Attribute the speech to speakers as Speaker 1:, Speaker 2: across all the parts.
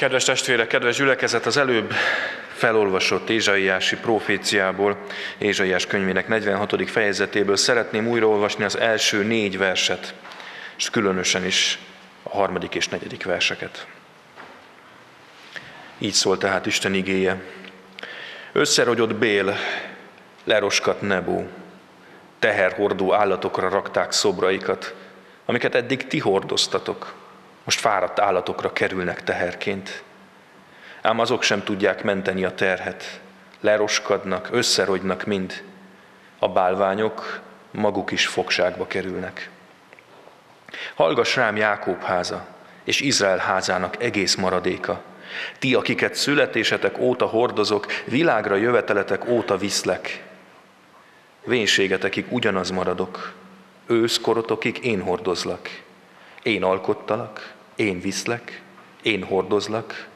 Speaker 1: Kedves testvérek, kedves gyülekezet, az előbb felolvasott Ézsaiási proféciából, Ézsaiás könyvének 46. fejezetéből szeretném újraolvasni az első négy verset, és különösen is a harmadik és negyedik verseket. Így szól tehát Isten igéje. Összerogyott Bél, leroskat Nebó, teherhordó állatokra rakták szobraikat, amiket eddig ti hordoztatok most fáradt állatokra kerülnek teherként. Ám azok sem tudják menteni a terhet, leroskadnak, összerogynak mind. A bálványok maguk is fogságba kerülnek. Hallgass rám Jákób háza, és Izrael házának egész maradéka. Ti, akiket születésetek óta hordozok, világra jöveteletek óta viszlek. Vénségetekig ugyanaz maradok, őszkorotokig én hordozlak. Én alkottalak, én viszlek, én hordozlak,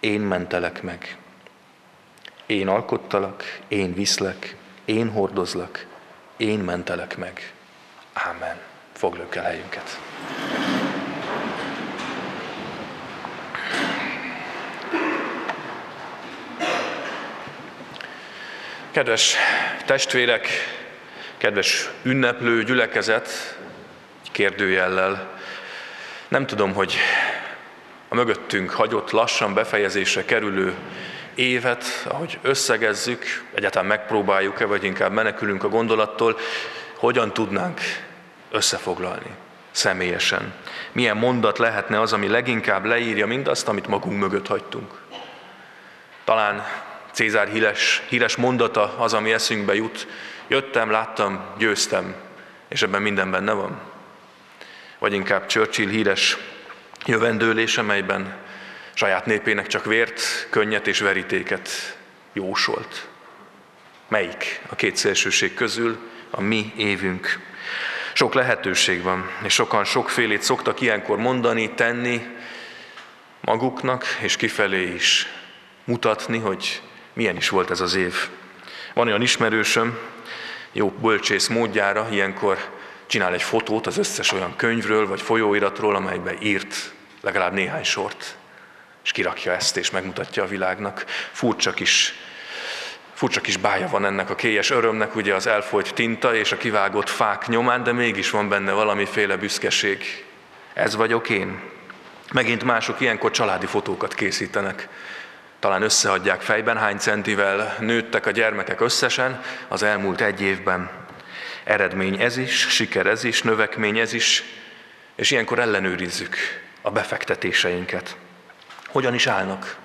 Speaker 1: én mentelek meg. Én alkottalak, én viszlek, én hordozlak, én mentelek meg. Ámen. Foglaljuk el helyünket. Kedves testvérek, kedves ünneplő gyülekezet, kérdőjellel nem tudom, hogy a mögöttünk hagyott lassan befejezésre kerülő évet, ahogy összegezzük, egyáltalán megpróbáljuk-e, vagy inkább menekülünk a gondolattól, hogyan tudnánk összefoglalni személyesen. Milyen mondat lehetne az, ami leginkább leírja mindazt, amit magunk mögött hagytunk. Talán Cézár híres, híres mondata az, ami eszünkbe jut. Jöttem, láttam, győztem, és ebben minden benne van vagy inkább Churchill híres jövendőlés, amelyben saját népének csak vért, könnyet és verítéket jósolt. Melyik a két szélsőség közül a mi évünk? Sok lehetőség van, és sokan sokfélét szoktak ilyenkor mondani, tenni maguknak, és kifelé is mutatni, hogy milyen is volt ez az év. Van olyan ismerősöm, jó bölcsész módjára, ilyenkor csinál egy fotót az összes olyan könyvről vagy folyóiratról, amelyben írt legalább néhány sort, és kirakja ezt, és megmutatja a világnak. Furcsa kis, furcsa kis bája van ennek a kélyes örömnek, ugye az elfolyt tinta és a kivágott fák nyomán, de mégis van benne valamiféle büszkeség. Ez vagyok én. Megint mások ilyenkor családi fotókat készítenek. Talán összeadják fejben, hány centivel nőttek a gyermekek összesen az elmúlt egy évben. Eredmény ez is, siker ez is, növekmény ez is, és ilyenkor ellenőrizzük a befektetéseinket. Hogyan is állnak?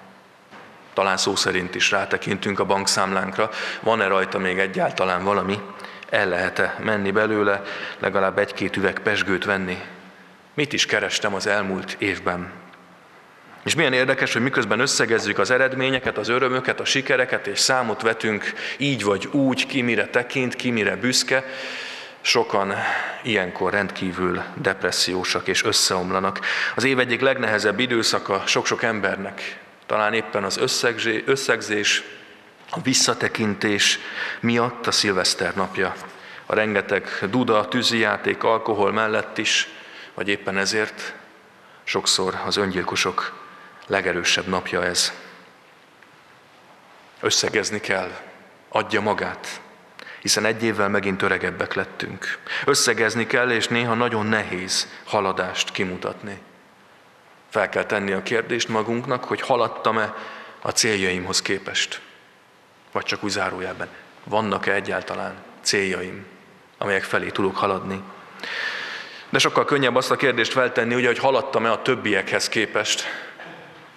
Speaker 1: Talán szó szerint is rátekintünk a bankszámlánkra, van-e rajta még egyáltalán valami, el lehet-e menni belőle, legalább egy-két üveg pesgőt venni. Mit is kerestem az elmúlt évben? És milyen érdekes, hogy miközben összegezzük az eredményeket, az örömöket, a sikereket, és számot vetünk így vagy úgy, ki mire tekint, ki mire büszke, sokan ilyenkor rendkívül depressziósak és összeomlanak. Az év egyik legnehezebb időszaka sok-sok embernek, talán éppen az összegzés, a visszatekintés miatt a szilveszter napja. A rengeteg duda, tűzijáték, alkohol mellett is, vagy éppen ezért sokszor az öngyilkosok legerősebb napja ez. Összegezni kell, adja magát, hiszen egy évvel megint öregebbek lettünk. Összegezni kell, és néha nagyon nehéz haladást kimutatni. Fel kell tenni a kérdést magunknak, hogy haladtam-e a céljaimhoz képest. Vagy csak úgy zárójelben, vannak-e egyáltalán céljaim, amelyek felé tudok haladni. De sokkal könnyebb azt a kérdést feltenni, ugye, hogy haladtam-e a többiekhez képest,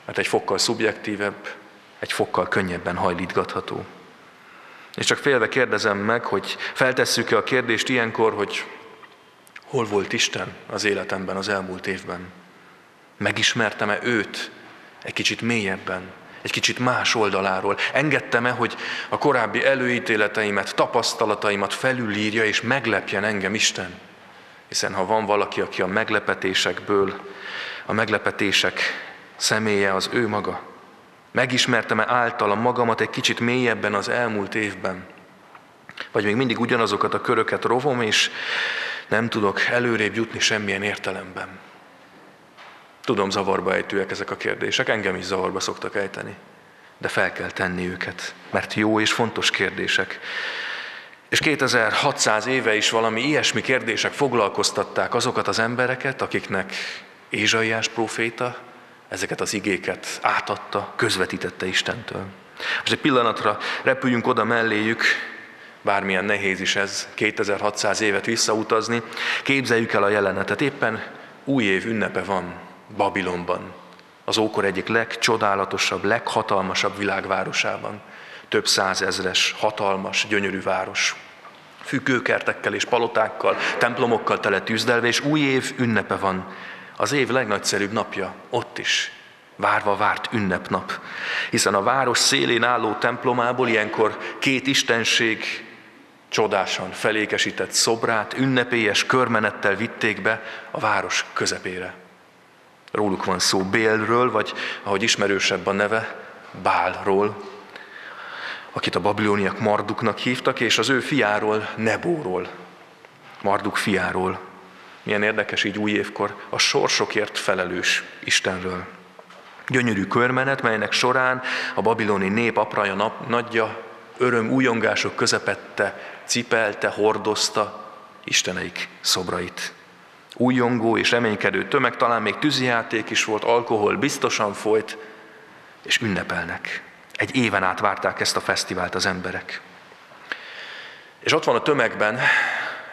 Speaker 1: mert egy fokkal szubjektívebb, egy fokkal könnyebben hajlítgatható. És csak félve kérdezem meg, hogy feltesszük-e a kérdést ilyenkor, hogy hol volt Isten az életemben az elmúlt évben? Megismertem-e őt egy kicsit mélyebben, egy kicsit más oldaláról? Engedtem-e, hogy a korábbi előítéleteimet, tapasztalataimat felülírja és meglepjen engem Isten? Hiszen ha van valaki, aki a meglepetésekből, a meglepetések személye az ő maga. Megismertem-e általa magamat egy kicsit mélyebben az elmúlt évben? Vagy még mindig ugyanazokat a köröket rovom, és nem tudok előrébb jutni semmilyen értelemben? Tudom, zavarba ejtőek ezek a kérdések, engem is zavarba szoktak ejteni. De fel kell tenni őket, mert jó és fontos kérdések. És 2600 éve is valami ilyesmi kérdések foglalkoztatták azokat az embereket, akiknek Ézsaiás próféta ezeket az igéket átadta, közvetítette Istentől. Most egy pillanatra repüljünk oda melléjük, bármilyen nehéz is ez, 2600 évet visszautazni, képzeljük el a jelenetet, éppen új év ünnepe van Babilonban, az ókor egyik legcsodálatosabb, leghatalmasabb világvárosában. Több százezres, hatalmas, gyönyörű város. Függőkertekkel és palotákkal, templomokkal tele tűzdelve, és új év ünnepe van. Az év legnagyszerűbb napja, ott is, várva várt ünnepnap. Hiszen a város szélén álló templomából ilyenkor két istenség csodásan felékesített szobrát ünnepélyes körmenettel vitték be a város közepére. Róluk van szó Bélről, vagy ahogy ismerősebb a neve, Bálról, akit a babiloniak Marduknak hívtak, és az ő fiáról, Nebóról, Marduk fiáról. Milyen érdekes így új évkor a sorsokért felelős Istenről. Gyönyörű körmenet, melynek során a babiloni nép apraja nap, nagyja öröm újongások közepette, cipelte, hordozta Isteneik szobrait. Újongó és reménykedő tömeg, talán még tűzijáték is volt, alkohol biztosan folyt, és ünnepelnek. Egy éven át várták ezt a fesztivált az emberek. És ott van a tömegben,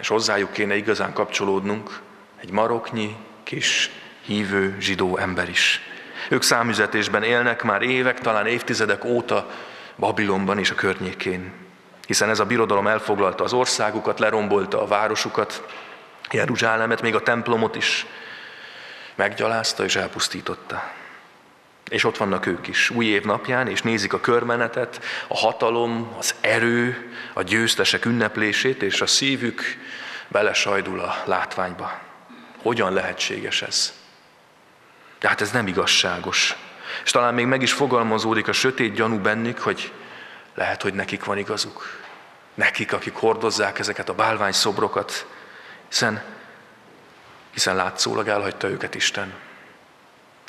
Speaker 1: és hozzájuk kéne igazán kapcsolódnunk, egy maroknyi, kis, hívő zsidó ember is. Ők számüzetésben élnek már évek, talán évtizedek óta Babilonban és a környékén. Hiszen ez a birodalom elfoglalta az országukat, lerombolta a városukat, Jeruzsálemet, még a templomot is meggyalázta és elpusztította. És ott vannak ők is, új év napján, és nézik a körmenetet, a hatalom, az erő, a győztesek ünneplését, és a szívük belesajdul a látványba. Hogyan lehetséges ez? De hát ez nem igazságos. És talán még meg is fogalmazódik a sötét gyanú bennük, hogy lehet, hogy nekik van igazuk. Nekik, akik hordozzák ezeket a bálványszobrokat, hiszen, hiszen látszólag elhagyta őket Isten.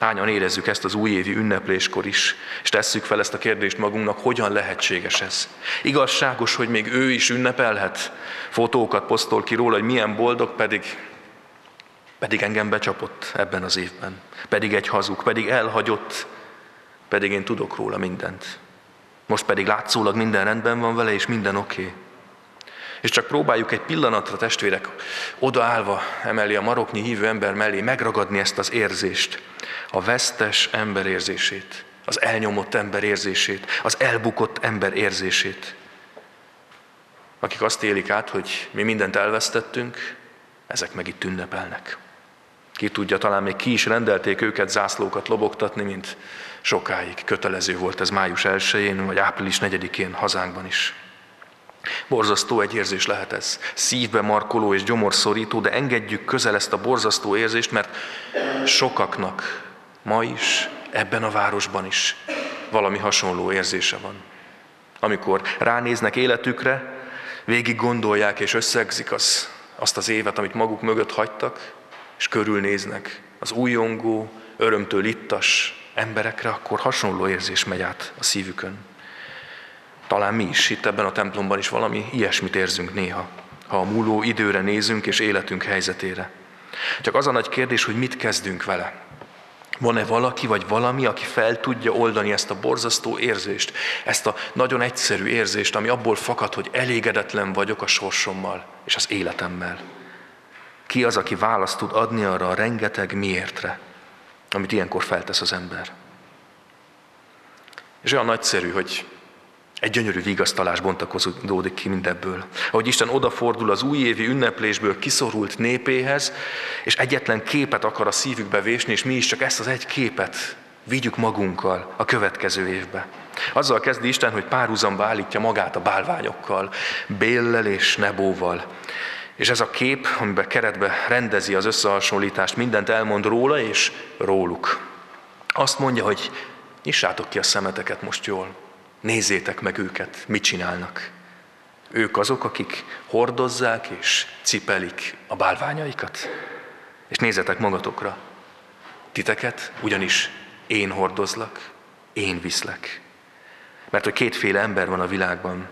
Speaker 1: Hányan érezzük ezt az újévi ünnepléskor is, és tesszük fel ezt a kérdést magunknak, hogyan lehetséges ez? Igazságos, hogy még ő is ünnepelhet? Fotókat posztol ki róla, hogy milyen boldog, pedig, pedig engem becsapott ebben az évben. Pedig egy hazug, pedig elhagyott, pedig én tudok róla mindent. Most pedig látszólag minden rendben van vele, és minden oké. Okay. És csak próbáljuk egy pillanatra, testvérek, odaállva emeli a maroknyi hívő ember mellé megragadni ezt az érzést, a vesztes ember érzését, az elnyomott ember érzését, az elbukott ember érzését. Akik azt élik át, hogy mi mindent elvesztettünk, ezek meg itt ünnepelnek. Ki tudja, talán még ki is rendelték őket zászlókat lobogtatni, mint sokáig kötelező volt ez május 1-én, vagy április 4-én hazánkban is. Borzasztó egy érzés lehet ez. Szívbe markoló és gyomorszorító, de engedjük közel ezt a borzasztó érzést, mert sokaknak ma is, ebben a városban is valami hasonló érzése van. Amikor ránéznek életükre, végig gondolják és összegzik az, azt az évet, amit maguk mögött hagytak, és körülnéznek az újongó, örömtől ittas emberekre, akkor hasonló érzés megy át a szívükön. Talán mi is itt ebben a templomban is valami ilyesmit érzünk néha, ha a múló időre nézünk és életünk helyzetére. Csak az a nagy kérdés, hogy mit kezdünk vele. Van-e valaki vagy valami, aki fel tudja oldani ezt a borzasztó érzést, ezt a nagyon egyszerű érzést, ami abból fakad, hogy elégedetlen vagyok a sorsommal és az életemmel? Ki az, aki választ tud adni arra a rengeteg miértre, amit ilyenkor feltesz az ember? És olyan nagyszerű, hogy egy gyönyörű vigasztalás bontakozódik ki mindebből. Ahogy Isten odafordul az újévi ünneplésből kiszorult népéhez, és egyetlen képet akar a szívükbe vésni, és mi is csak ezt az egy képet vigyük magunkkal a következő évbe. Azzal kezdi Isten, hogy párhuzamba állítja magát a bálványokkal, Béllel és Nebóval. És ez a kép, amiben keretbe rendezi az összehasonlítást, mindent elmond róla és róluk. Azt mondja, hogy nyissátok ki a szemeteket most jól. Nézzétek meg őket, mit csinálnak. Ők azok, akik hordozzák és cipelik a bálványaikat. És nézzetek magatokra. titeket, ugyanis én hordozlak, én viszlek. Mert hogy kétféle ember van a világban.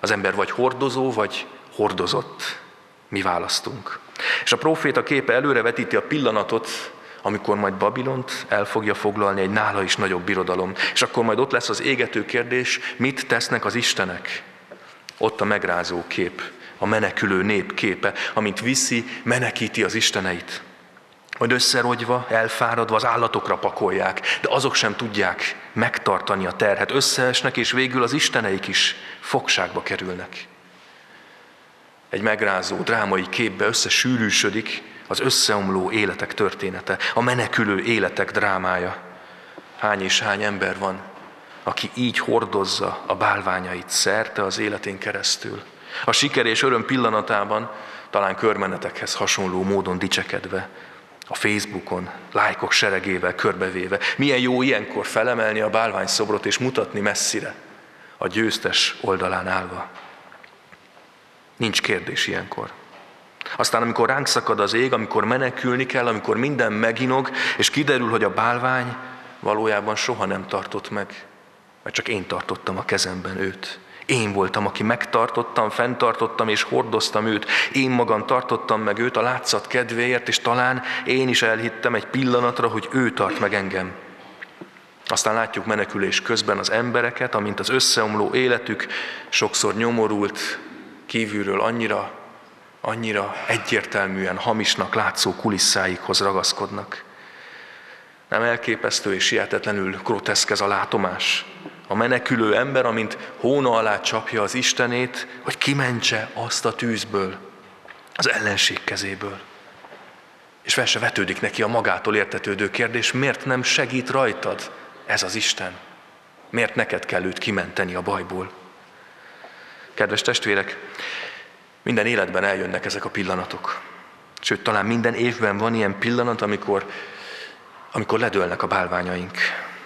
Speaker 1: Az ember vagy hordozó, vagy hordozott. Mi választunk. És a próféta képe előrevetíti a pillanatot, amikor majd Babilont el fogja foglalni egy nála is nagyobb birodalom. És akkor majd ott lesz az égető kérdés, mit tesznek az Istenek? Ott a megrázó kép, a menekülő nép képe, amint viszi, menekíti az Isteneit. Majd összerogyva, elfáradva az állatokra pakolják, de azok sem tudják megtartani a terhet. Összeesnek, és végül az isteneik is fogságba kerülnek. Egy megrázó, drámai képbe összesűrűsödik az összeomló életek története, a menekülő életek drámája. Hány és hány ember van, aki így hordozza a bálványait szerte az életén keresztül. A siker és öröm pillanatában talán körmenetekhez hasonló módon dicsekedve, a Facebookon, lájkok seregével körbevéve. Milyen jó ilyenkor felemelni a bálványszobrot és mutatni messzire, a győztes oldalán állva. Nincs kérdés ilyenkor. Aztán, amikor ránk szakad az ég, amikor menekülni kell, amikor minden meginog, és kiderül, hogy a bálvány valójában soha nem tartott meg, mert csak én tartottam a kezemben őt. Én voltam, aki megtartottam, fenntartottam és hordoztam őt. Én magam tartottam meg őt a látszat kedvéért, és talán én is elhittem egy pillanatra, hogy ő tart meg engem. Aztán látjuk menekülés közben az embereket, amint az összeomló életük sokszor nyomorult, kívülről annyira, annyira egyértelműen hamisnak látszó kulisszáikhoz ragaszkodnak. Nem elképesztő és sietetlenül groteszk ez a látomás. A menekülő ember, amint hóna alá csapja az Istenét, hogy kimentse azt a tűzből, az ellenség kezéből. És fel se vetődik neki a magától értetődő kérdés, miért nem segít rajtad ez az Isten? Miért neked kell őt kimenteni a bajból? Kedves testvérek, minden életben eljönnek ezek a pillanatok. Sőt, talán minden évben van ilyen pillanat, amikor, amikor ledőlnek a bálványaink.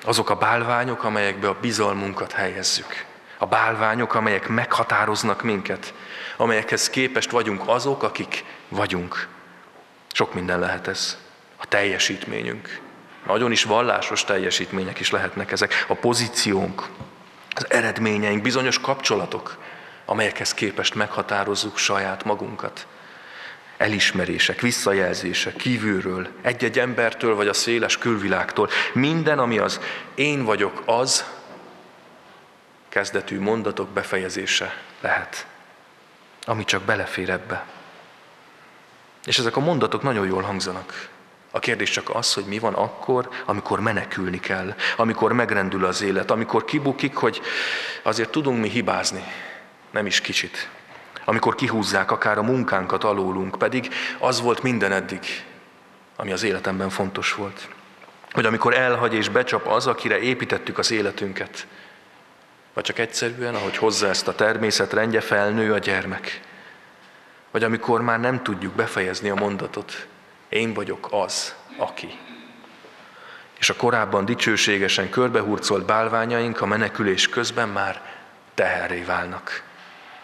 Speaker 1: Azok a bálványok, amelyekbe a bizalmunkat helyezzük. A bálványok, amelyek meghatároznak minket, amelyekhez képest vagyunk azok, akik vagyunk. Sok minden lehet ez. A teljesítményünk. Nagyon is vallásos teljesítmények is lehetnek ezek. A pozíciónk, az eredményeink, bizonyos kapcsolatok, amelyekhez képest meghatározzuk saját magunkat. Elismerések, visszajelzések kívülről, egy-egy embertől vagy a széles külvilágtól. Minden, ami az én vagyok az, kezdetű mondatok befejezése lehet, ami csak belefér ebbe. És ezek a mondatok nagyon jól hangzanak. A kérdés csak az, hogy mi van akkor, amikor menekülni kell, amikor megrendül az élet, amikor kibukik, hogy azért tudunk mi hibázni, nem is kicsit. Amikor kihúzzák akár a munkánkat alólunk, pedig az volt minden eddig, ami az életemben fontos volt. Hogy amikor elhagy és becsap az, akire építettük az életünket, vagy csak egyszerűen, ahogy hozzá ezt a természet rendje, felnő a gyermek. Vagy amikor már nem tudjuk befejezni a mondatot, én vagyok az, aki. És a korábban dicsőségesen körbehurcolt bálványaink a menekülés közben már teherré válnak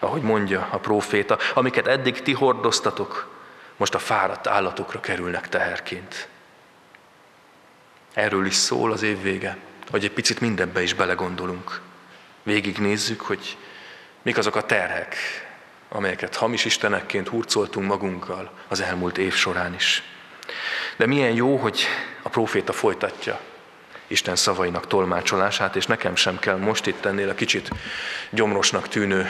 Speaker 1: ahogy mondja a próféta, amiket eddig ti hordoztatok, most a fáradt állatokra kerülnek teherként. Erről is szól az év vége, hogy egy picit mindenbe is belegondolunk. Végignézzük, hogy mik azok a terhek, amelyeket hamis istenekként hurcoltunk magunkkal az elmúlt év során is. De milyen jó, hogy a próféta folytatja Isten szavainak tolmácsolását, és nekem sem kell most itt ennél a kicsit gyomrosnak tűnő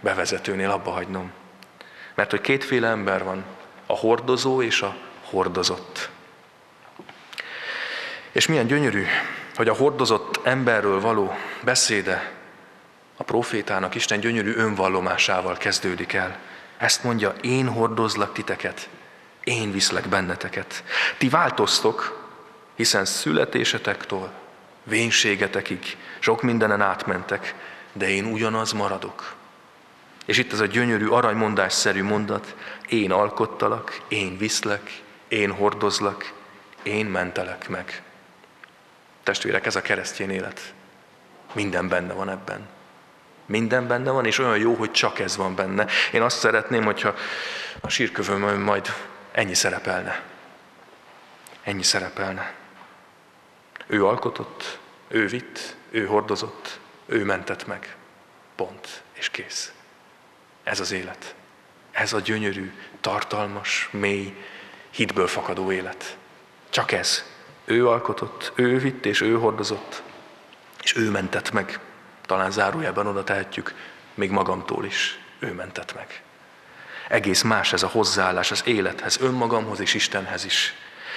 Speaker 1: bevezetőnél abba hagynom. Mert hogy kétféle ember van, a hordozó és a hordozott. És milyen gyönyörű, hogy a hordozott emberről való beszéde a profétának Isten gyönyörű önvallomásával kezdődik el. Ezt mondja, én hordozlak titeket, én viszlek benneteket. Ti változtok, hiszen születésetektől, vénségetekig sok mindenen átmentek, de én ugyanaz maradok. És itt ez a gyönyörű aranymondásszerű mondat, én alkottalak, én viszlek, én hordozlak, én mentelek meg. Testvérek, ez a keresztény élet. Minden benne van ebben. Minden benne van, és olyan jó, hogy csak ez van benne. Én azt szeretném, hogyha a sírkövön majd ennyi szerepelne. Ennyi szerepelne. Ő alkotott, ő vitt, ő hordozott, ő mentett meg. Pont. És kész. Ez az élet. Ez a gyönyörű, tartalmas, mély, hitből fakadó élet. Csak ez. Ő alkotott, ő vitt és ő hordozott, és ő mentett meg. Talán zárójában oda tehetjük, még magamtól is. Ő mentett meg. Egész más ez a hozzáállás az élethez, önmagamhoz és Istenhez is.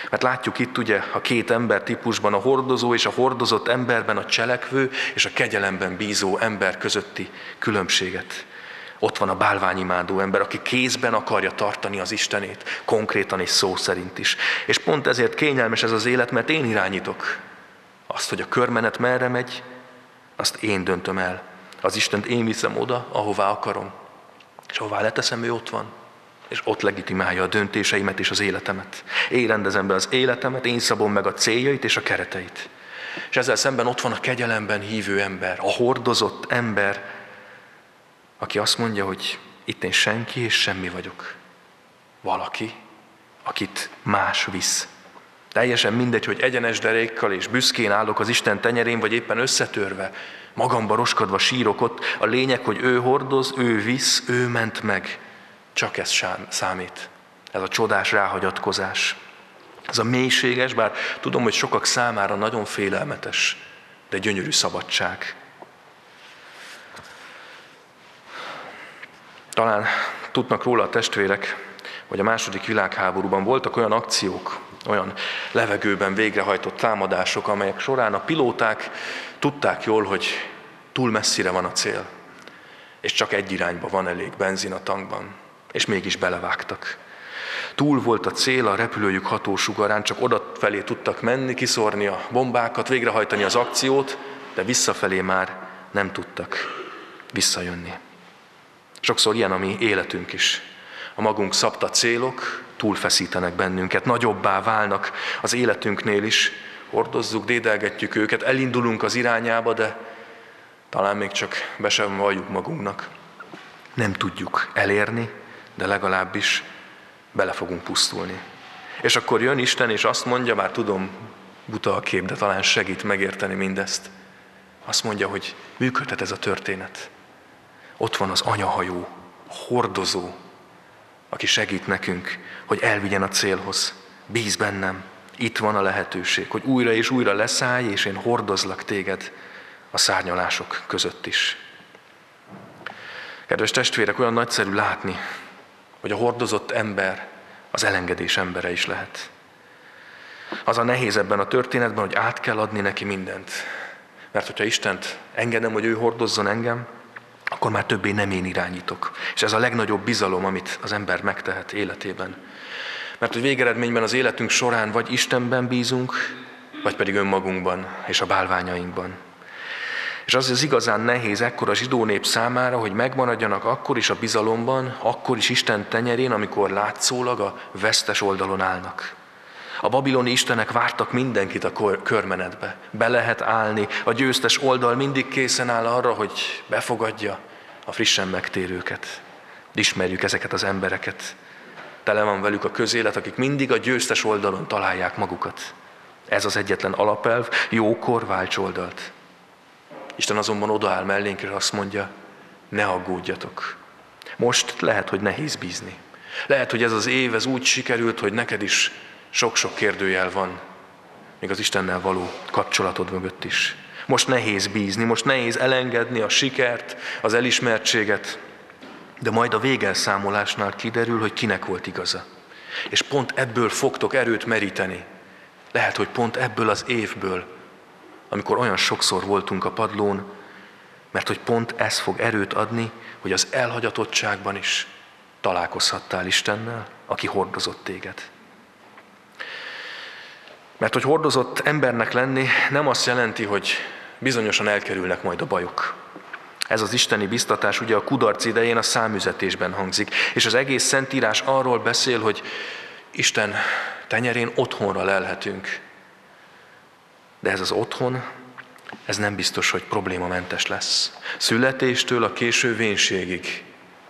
Speaker 1: Mert látjuk itt ugye a két ember típusban, a hordozó és a hordozott emberben a cselekvő és a kegyelemben bízó ember közötti különbséget. Ott van a bálványimádó ember, aki kézben akarja tartani az Istenét, konkrétan és szó szerint is. És pont ezért kényelmes ez az élet, mert én irányítok. Azt, hogy a körmenet merre megy, azt én döntöm el. Az Istent én viszem oda, ahová akarom. És ahová leteszem, ő ott van. És ott legitimálja a döntéseimet és az életemet. Én rendezem be az életemet, én szabom meg a céljait és a kereteit. És ezzel szemben ott van a kegyelemben hívő ember, a hordozott ember, aki azt mondja, hogy itt én senki és semmi vagyok. Valaki, akit más visz. Teljesen mindegy, hogy egyenes derékkal és büszkén állok az Isten tenyerén, vagy éppen összetörve, magamba roskadva sírok ott. A lényeg, hogy ő hordoz, ő visz, ő ment meg. Csak ez számít. Ez a csodás ráhagyatkozás. Ez a mélységes, bár tudom, hogy sokak számára nagyon félelmetes, de gyönyörű szabadság. Talán tudnak róla a testvérek, hogy a második világháborúban voltak olyan akciók, olyan levegőben végrehajtott támadások, amelyek során a pilóták tudták jól, hogy túl messzire van a cél, és csak egy irányba van elég benzin a tankban, és mégis belevágtak. Túl volt a cél a repülőjük hatósugarán, csak oda felé tudtak menni, kiszórni a bombákat, végrehajtani az akciót, de visszafelé már nem tudtak visszajönni. Sokszor ilyen a mi életünk is. A magunk szabta célok túlfeszítenek bennünket, nagyobbá válnak az életünknél is. Hordozzuk, dédelgetjük őket, elindulunk az irányába, de talán még csak be sem valljuk magunknak. Nem tudjuk elérni, de legalábbis bele fogunk pusztulni. És akkor jön Isten, és azt mondja, már tudom, buta a kép, de talán segít megérteni mindezt. Azt mondja, hogy működhet ez a történet. Ott van az anyahajó, hordozó, aki segít nekünk, hogy elvigyen a célhoz. Bíz bennem, itt van a lehetőség, hogy újra és újra leszállj, és én hordozlak téged a szárnyalások között is. Kedves testvérek, olyan nagyszerű látni, hogy a hordozott ember az elengedés embere is lehet. Az a nehéz ebben a történetben, hogy át kell adni neki mindent. Mert hogyha Istent engedem, hogy ő hordozzon engem, akkor már többé nem én irányítok. És ez a legnagyobb bizalom, amit az ember megtehet életében. Mert hogy végeredményben az életünk során vagy Istenben bízunk, vagy pedig önmagunkban és a bálványainkban. És az az igazán nehéz ekkor a zsidó nép számára, hogy megmaradjanak akkor is a bizalomban, akkor is Isten tenyerén, amikor látszólag a vesztes oldalon állnak. A babiloni istenek vártak mindenkit a körmenetbe. Be lehet állni, a győztes oldal mindig készen áll arra, hogy befogadja a frissen megtérőket. Ismerjük ezeket az embereket. Tele van velük a közélet, akik mindig a győztes oldalon találják magukat. Ez az egyetlen alapelv, jókor válts oldalt. Isten azonban odaáll mellénk, és azt mondja, ne aggódjatok. Most lehet, hogy nehéz bízni. Lehet, hogy ez az év ez úgy sikerült, hogy neked is sok-sok kérdőjel van, még az Istennel való kapcsolatod mögött is. Most nehéz bízni, most nehéz elengedni a sikert, az elismertséget, de majd a végelszámolásnál kiderül, hogy kinek volt igaza. És pont ebből fogtok erőt meríteni. Lehet, hogy pont ebből az évből, amikor olyan sokszor voltunk a padlón, mert hogy pont ez fog erőt adni, hogy az elhagyatottságban is találkozhattál Istennel, aki hordozott téged. Mert hogy hordozott embernek lenni nem azt jelenti, hogy bizonyosan elkerülnek majd a bajok. Ez az isteni biztatás ugye a kudarc idején a számüzetésben hangzik, és az egész szentírás arról beszél, hogy Isten tenyerén otthonra lelhetünk. De ez az otthon, ez nem biztos, hogy problémamentes lesz. Születéstől a késő vénségig,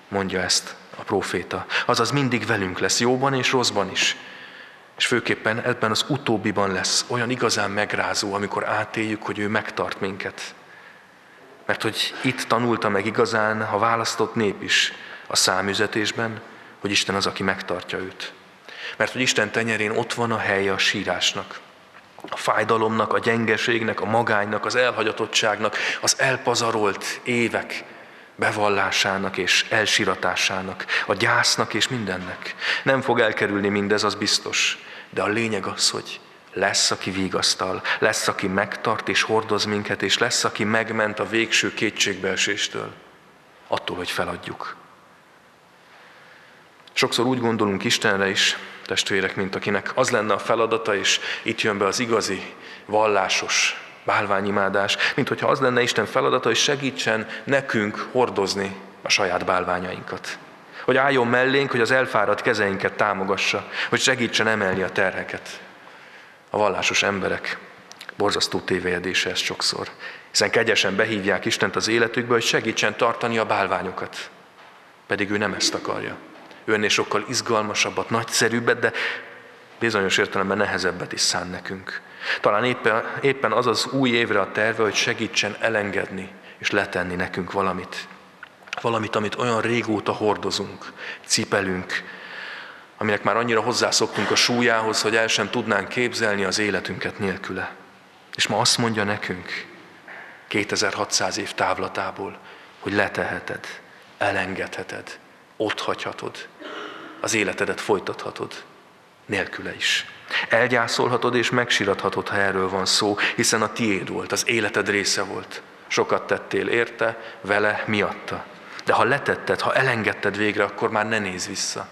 Speaker 1: mondja ezt a próféta. Azaz mindig velünk lesz, jóban és rosszban is. És főképpen ebben az utóbbiban lesz olyan igazán megrázó, amikor átéljük, hogy ő megtart minket. Mert hogy itt tanulta meg igazán a választott nép is a számüzetésben, hogy Isten az, aki megtartja őt. Mert hogy Isten tenyerén ott van a helye a sírásnak, a fájdalomnak, a gyengeségnek, a magánynak, az elhagyatottságnak, az elpazarolt évek bevallásának és elsiratásának, a gyásznak és mindennek. Nem fog elkerülni mindez, az biztos, de a lényeg az, hogy lesz, aki vigasztal, lesz, aki megtart és hordoz minket, és lesz, aki megment a végső kétségbeeséstől, attól, hogy feladjuk. Sokszor úgy gondolunk Istenre is, testvérek, mint akinek az lenne a feladata, és itt jön be az igazi, vallásos bálványimádás, mint hogyha az lenne Isten feladata, hogy segítsen nekünk hordozni a saját bálványainkat. Hogy álljon mellénk, hogy az elfáradt kezeinket támogassa, hogy segítsen emelni a terheket. A vallásos emberek borzasztó tévéjedése ez sokszor. Hiszen kegyesen behívják Istent az életükbe, hogy segítsen tartani a bálványokat. Pedig ő nem ezt akarja. Ő ennél sokkal izgalmasabbat, nagyszerűbbet, de bizonyos értelemben nehezebbet is szán nekünk. Talán éppen, éppen az az új évre a terve, hogy segítsen elengedni és letenni nekünk valamit. Valamit, amit olyan régóta hordozunk, cipelünk, aminek már annyira hozzászoktunk a súlyához, hogy el sem tudnánk képzelni az életünket nélküle. És ma azt mondja nekünk, 2600 év távlatából, hogy leteheted, elengedheted, ott hagyhatod, az életedet folytathatod, nélküle is. Elgyászolhatod és megsirathatod, ha erről van szó, hiszen a tiéd volt, az életed része volt. Sokat tettél érte, vele, miatta. De ha letetted, ha elengedted végre, akkor már ne nézz vissza.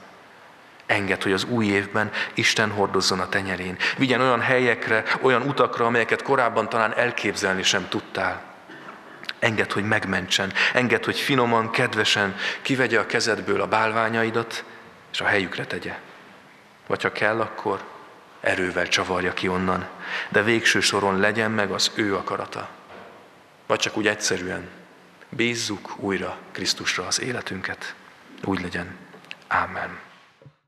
Speaker 1: Enged, hogy az új évben Isten hordozzon a tenyerén. Vigyen olyan helyekre, olyan utakra, amelyeket korábban talán elképzelni sem tudtál. Enged, hogy megmentsen. Enged, hogy finoman, kedvesen kivegye a kezedből a bálványaidat, és a helyükre tegye. Vagy ha kell, akkor erővel csavarja ki onnan, de végső soron legyen meg az ő akarata. Vagy csak úgy egyszerűen bízzuk újra Krisztusra az életünket. Úgy legyen. Ámen.